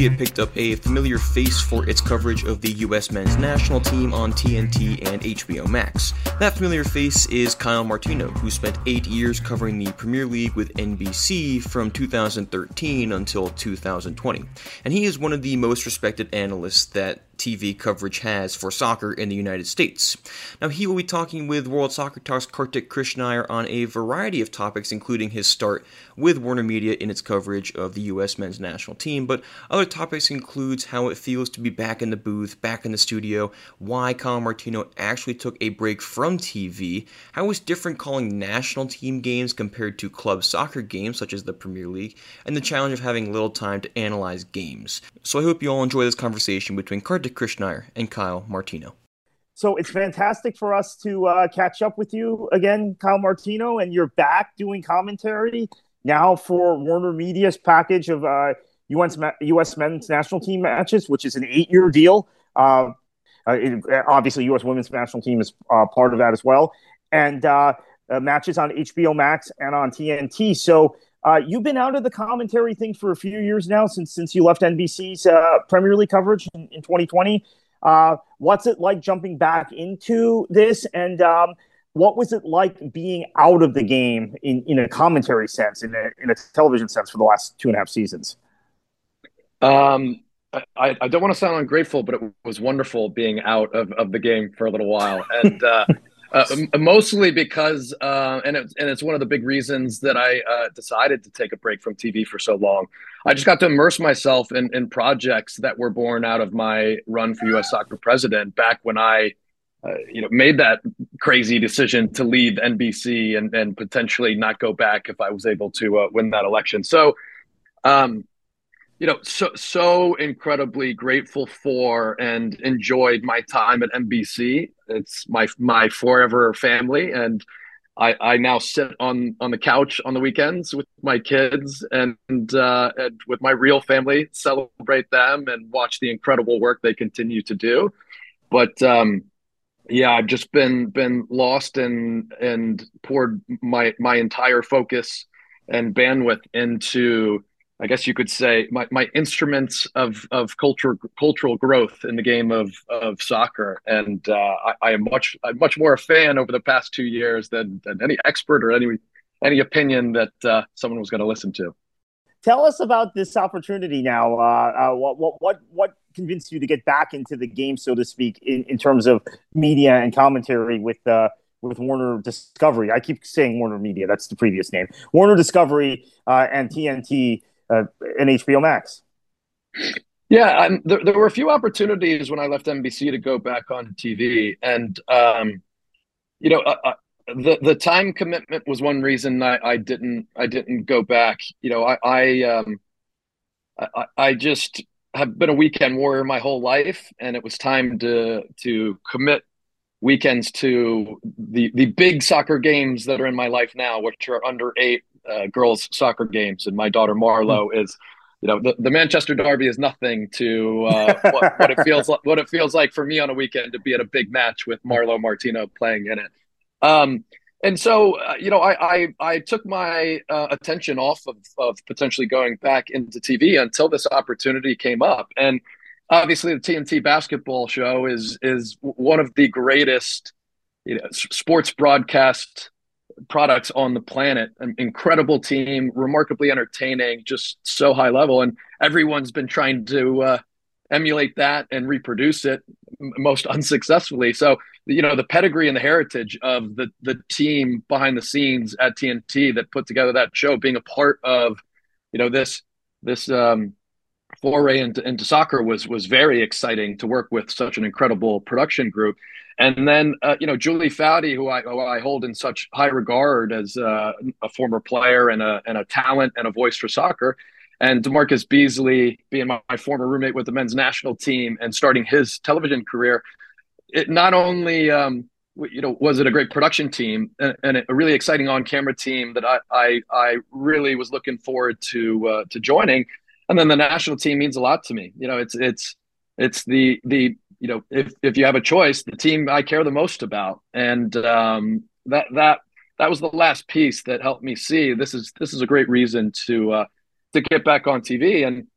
Media picked up a familiar face for its coverage of the U.S. men's national team on TNT and HBO Max. That familiar face is Kyle Martino, who spent eight years covering the Premier League with NBC from 2013 until 2020. And he is one of the most respected analysts that TV coverage has for soccer in the United States. Now, he will be talking with World Soccer Talk's Kartik Krishnaiyer on a variety of topics, including his start with Warner Media in its coverage of the U.S. men's national team, but other topics includes how it feels to be back in the booth, back in the studio, why Kyle Martino actually took a break from TV, how it's different calling national team games compared to club soccer games such as the Premier League, and the challenge of having little time to analyze games. So I hope you all enjoy this conversation between Kartik Krishnaiyer and Kyle Martino. So it's fantastic for us to uh, catch up with you again, Kyle Martino, and you're back doing commentary now for Warner Media's package of uh, US, US men's national team matches, which is an eight year deal. Uh, uh, it, obviously, U.S. women's national team is uh, part of that as well, and uh, uh, matches on HBO Max and on TNT. So uh, you've been out of the commentary thing for a few years now, since since you left NBC's Premier League coverage in, in 2020. what's it like jumping back into this, and um, what was it like being out of the game in, in a commentary sense, in a, in a television sense, for the last two and a half seasons? Um, I, I don't want to sound ungrateful, but it was wonderful being out of, of the game for a little while, and uh, mostly because, uh, and it's and it's one of the big reasons that I uh, decided to take a break from TV for so long. I just got to immerse myself in, in projects that were born out of my run for U.S. Soccer President back when I, uh, you know, made that crazy decision to leave NBC and and potentially not go back if I was able to uh, win that election. So. Um, you know, so so incredibly grateful for and enjoyed my time at NBC. It's my my forever family, and I, I now sit on on the couch on the weekends with my kids and uh, and with my real family, celebrate them and watch the incredible work they continue to do. But um, yeah, I've just been been lost and and poured my my entire focus and bandwidth into I guess you could say my, my instruments of of culture cultural growth in the game of of soccer, and uh, I, I, am much I'm much more a fan over the past two years than than any expert or any any opinion that uh, someone was going to listen to. Tell us about this opportunity now. Uh, uh, what what what what convinced you to get back into the game, so to speak, in, in terms of media and commentary with uh, with Warner Discovery. I keep saying Warner Media. That's the previous name. Warner Discovery uh, and TNT uh, in HBO Max. Yeah, there, there, were a few opportunities when I left NBC to go back on TV, and um, you know, uh, uh, the the time commitment was one reason I, I didn't I didn't go back. You know, I I, um, I I just have been a weekend warrior my whole life, and it was time to to commit weekends to the the big soccer games that are in my life now, which are under eight uh, girls soccer games, and my daughter Marlo mm. is, you know, the, the Manchester Derby is nothing to uh, what, what, it feels like. What it feels like for me on a weekend to be at a big match with Marlo Martino playing in it. Um, and so, uh, you know, I I, I took my uh, attention off of, of potentially going back into TV until this opportunity came up, and obviously the TNT basketball show is is one of the greatest you know, sports broadcast products on the planet. An incredible team, remarkably entertaining, just so high level, and everyone's been trying to uh, emulate that and reproduce it most unsuccessfully. So you know the pedigree and the heritage of the the team behind the scenes at TNT that put together that show, being a part of you know this this um, foray into, into soccer was was very exciting to work with such an incredible production group. And then, uh, you know, Julie Foudy, who I, who I hold in such high regard as uh, a former player and a, and a talent and a voice for soccer, and DaMarcus Beasley being my, my, former roommate with the men's national team and starting his television career, it not only um, you know was it a great production team and, and a really exciting on-camera team that I I, I really was looking forward to uh, to joining, and then the national team means a lot to me. You know, it's it's it's the the you know if if you have a choice, the team I care the most about, and um, that that that was the last piece that helped me see this is this is a great reason to uh, to get back on TV and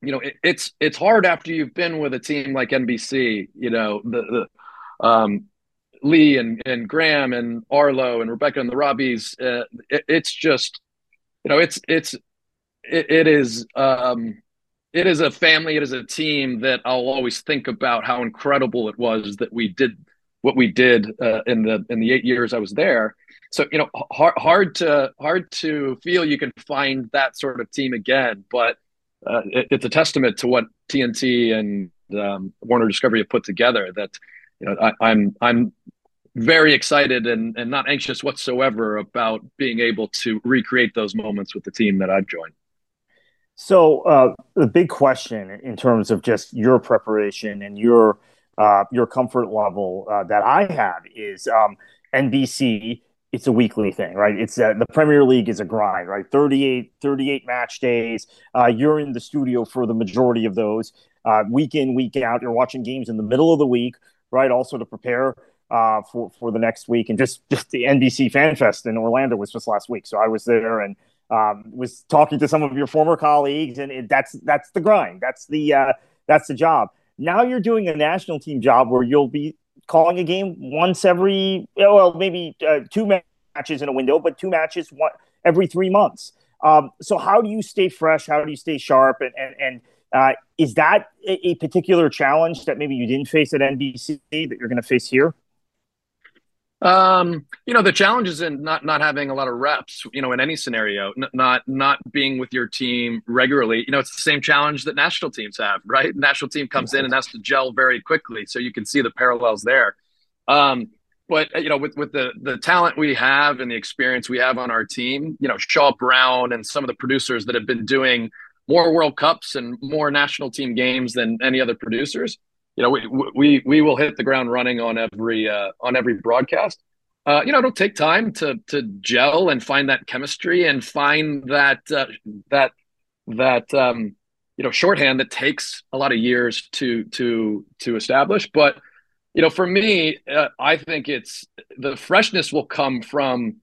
you know it, it's it's hard after you've been with a team like NBC you know the, the um, Lee and and Graeme and Arlo and Rebecca and the Robbies uh, it, it's just you know it's it's it, it is um, it is a family it is a team that I'll always think about how incredible it was that we did what we did uh, in the in the eight years I was there so you know hard, hard to hard to feel you can find that sort of team again but uh, it, it's a testament to what TNT and um, Warner Discovery have put together that you know I, I'm I'm very excited and, and not anxious whatsoever about being able to recreate those moments with the team that I've joined. So uh, the big question in terms of just your preparation and your uh, your comfort level uh, that I have is um, NBC it's a weekly thing, right? It's uh, the Premier League is a grind, right? 38, 38 match days. Uh, you're in the studio for the majority of those. Uh, week in, week out. You're watching games in the middle of the week, right? Also to prepare for for the next week, and just just the NBC Fan Fest in Orlando was just last week, so I was there and um, was talking to some of your former colleagues, and it, that's that's the grind. That's the uh, that's the job. Now you're doing a national team job where you'll be calling a game once every well maybe uh, two matches in a window, but two matches one every three months. Um, so how do you stay fresh? How do you stay sharp? And and, and uh, is that a, a, particular challenge that maybe you didn't face at NBC that you're going to face here? Um, you know, the challenge is in not not having a lot of reps. You know, in any scenario, n- not not being with your team regularly. You know, it's the same challenge that national teams have, right? National team comes in and has to gel very quickly, so you can see the parallels there. Um, but you know, with with the the talent we have and the experience we have on our team, you know, Shaw Brown and some of the producers that have been doing more World Cups and more national team games than any other producers you know, we we we will hit the ground running on every uh, on every broadcast. Uh, you know, it'll take time to to gel and find that chemistry and find that uh, that that um, you know shorthand that takes a lot of years to to to establish. But you know, for me, uh, I think it's the freshness will come from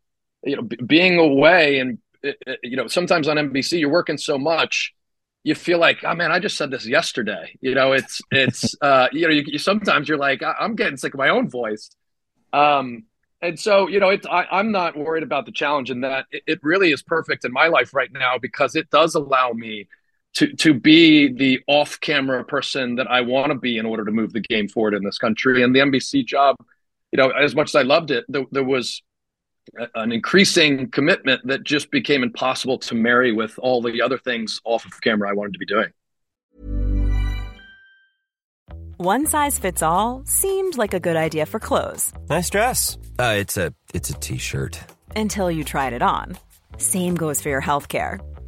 you know b- being away and uh, uh, you know sometimes on NBC you're working so much you feel like, oh man, I just said this yesterday. You know, it's it's uh, you know, you, you sometimes you're like, I'm getting sick of my own voice. Um, and so you know, it's I, am not worried about the challenge in that it, it, really is perfect in my life right now because it does allow me to to be the off-camera person that I want to be in order to move the game forward in this country. And the NBC job, you know, as much as I loved it, there, there was an increasing commitment that just became impossible to marry with all the other things off of camera I wanted to be doing. One size fits all seemed like a good idea for clothes. Nice dress. Uh, it's a it's a t-shirt. Until you tried it on. Same goes for your health care.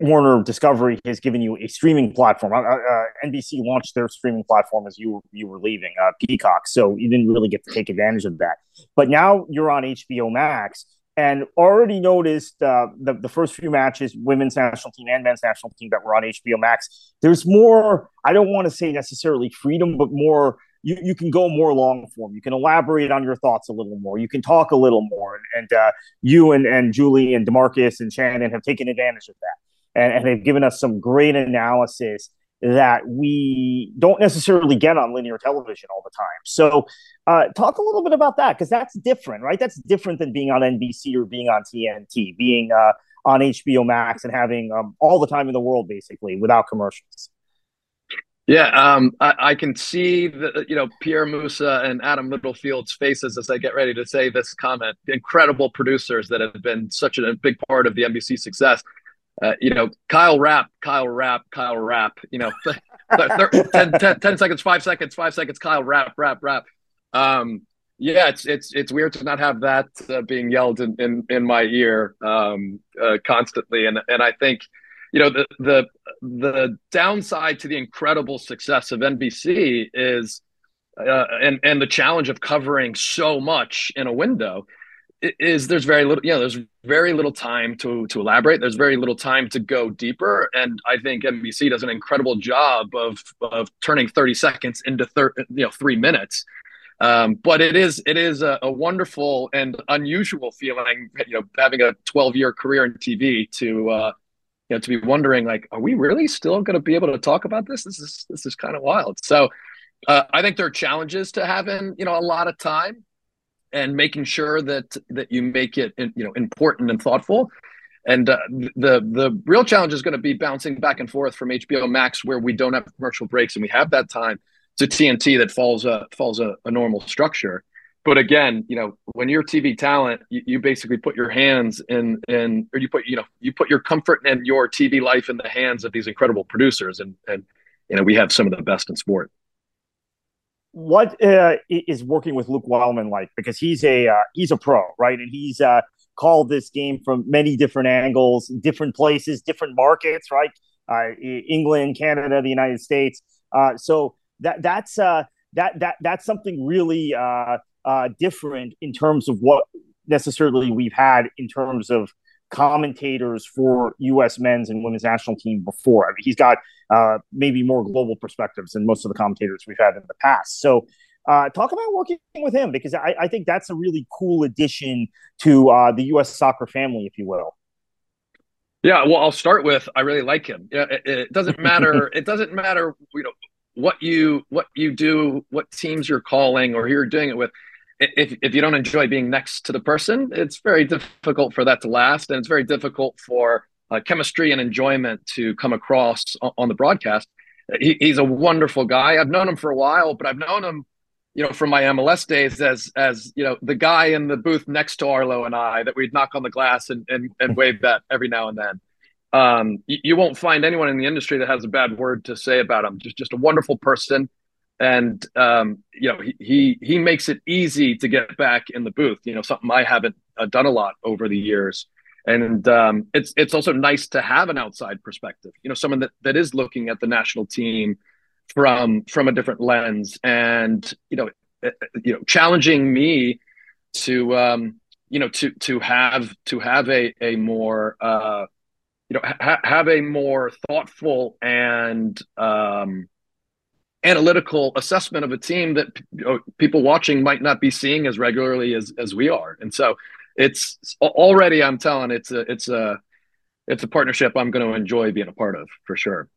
Warner Discovery has given you a streaming platform. Uh, uh, NBC launched their streaming platform as you you were leaving uh, Peacock, so you didn't really get to take advantage of that. But now you're on HBO Max, and already noticed uh, the the first few matches, women's national team and men's national team that were on HBO Max. There's more. I don't want to say necessarily freedom, but more. You, you can go more long form. You can elaborate on your thoughts a little more. You can talk a little more. And, and uh, you and, and Julie and DaMarcus and Shannon have taken advantage of that and, and they've given us some great analysis that we don't necessarily get on linear television all the time. So, uh, talk a little bit about that because that's different, right? That's different than being on NBC or being on TNT, being uh, on HBO Max and having um, all the time in the world basically without commercials. Yeah, um, I, I, can see the you know Pierre Moossa and Adam Littlefield's faces as I get ready to say this comment. Incredible producers that have been such a big part of the NBC success uh, you know, Kyle Rapp, Kyle Rapp, Kyle Rapp, you know, 10, 10, 10, seconds, five seconds, five seconds, Kyle Rapp, Rapp, Rapp. Um, yeah, it's it's it's weird to not have that uh, being yelled in, in, in my ear um, uh, constantly, and and I think you know the the the downside to the incredible success of NBC is uh, and and the challenge of covering so much in a window is there's very little yeah there's very little time to to elaborate. There's very little time to go deeper. And i think nbc does an incredible job of of turning 30 seconds into thir- you know three minutes. Um, but it is it is a, a, wonderful and unusual feeling you know having a 12 year career in tv to uh you know to be wondering like are we really still going to be able to talk about this? This is this is kind of wild. So uh, i think there are challenges to having you know a lot of time and making sure that that you make it you know important and thoughtful. And uh, the the real challenge is going to be bouncing back and forth from HBO Max where we don't have commercial breaks and we have that time to TNT that falls a falls a, a normal structure. But again you know when you're TV talent you, you, basically put your hands in and or you put you know you put your comfort and your TV life in the hands of these incredible producers. And and you know we have some of the best in sport what uh, is working with Luke Wileman like? Because he's a uh, he's a pro, right? And he's uh, called this game from many different angles, different places, different markets, right? Uh, England, Canada, the United States. Uh, so that that's uh, that that that's something really different in terms of what necessarily we've had in terms of commentators for U.S. men's and women's national team before. I mean, he's got uh, maybe more global perspectives than most of the commentators we've had in the past. So, uh, talk about working with him because I, I, think that's a really cool addition to uh, the U.S. soccer family, if you will. Yeah, well, I'll start with I really like him. Yeah, it, it doesn't matter. it doesn't matter, you know, what you what you do, what teams you're calling, or who you're doing it with if, if you don't enjoy being next to the person, it's very difficult for that to last. And it's very difficult for uh, chemistry and enjoyment to come across on, on the broadcast. He, he's a wonderful guy. I've known him for a while, but I've known him, you know, from my MLS days as, as, you know, the guy in the booth next to Arlo and I that we'd knock on the glass and, and, and wave that every now and then. Um, you, you won't find anyone in the industry that has a bad word to say about him. Just, just a wonderful person and um, you know he, he, he makes it easy to get back in the booth. You know, something I haven't uh, done a lot over the years, and um, it's it's also nice to have an outside perspective. You know, someone that, that is looking at the national team from from a different lens, and you know, uh, uh, you know, challenging me to um, you know to to have to have a a more uh, you know ha- have a more thoughtful and um, analytical assessment of a team that people watching might not be seeing as regularly as as we are. And so it's already I'm telling it's a it's a it's a partnership I'm going to enjoy being a part of for sure.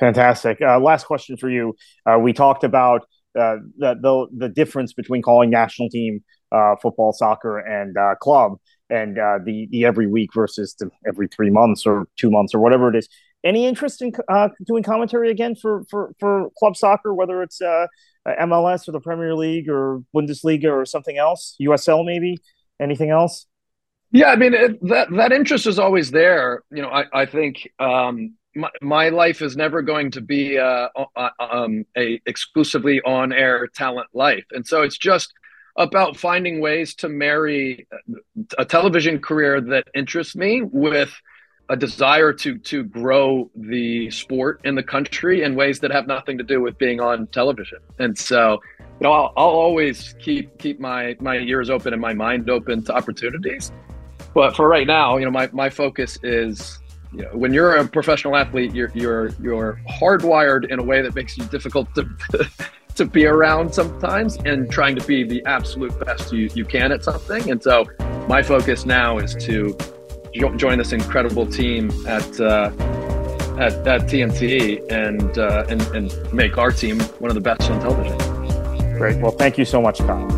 Fantastic. Uh, last question for you. Uh, we talked about uh, the, the, the difference between calling national team uh, football, soccer, and uh, club, and uh, the the every week versus the every three months or two months or whatever it is any interest in uh, doing commentary again for, for, for club soccer, whether it's uh, MLS or the Premier League or Bundesliga or something else, USL maybe? Anything else? Yeah, I mean it, that that interest is always there. You know, I I think um, my my life is never going to be uh, um, a exclusively on air talent life, and so it's just about finding ways to marry a television career that interests me with a desire to to grow the sport in the country in ways that have nothing to do with being on television. And so, you know, I'll, I'll always keep keep my my ears open and my mind open to opportunities. But for right now, you know, my, my focus is you know, when you're a professional athlete, you're you're you're hardwired in a way that makes you difficult to to be around sometimes and trying to be the absolute best you, you can at something. And so my focus now is to join this incredible team at uh, at, at TNT and, uh, and and make our team one of the best on television. Great. Well, thank you so much, Kyle.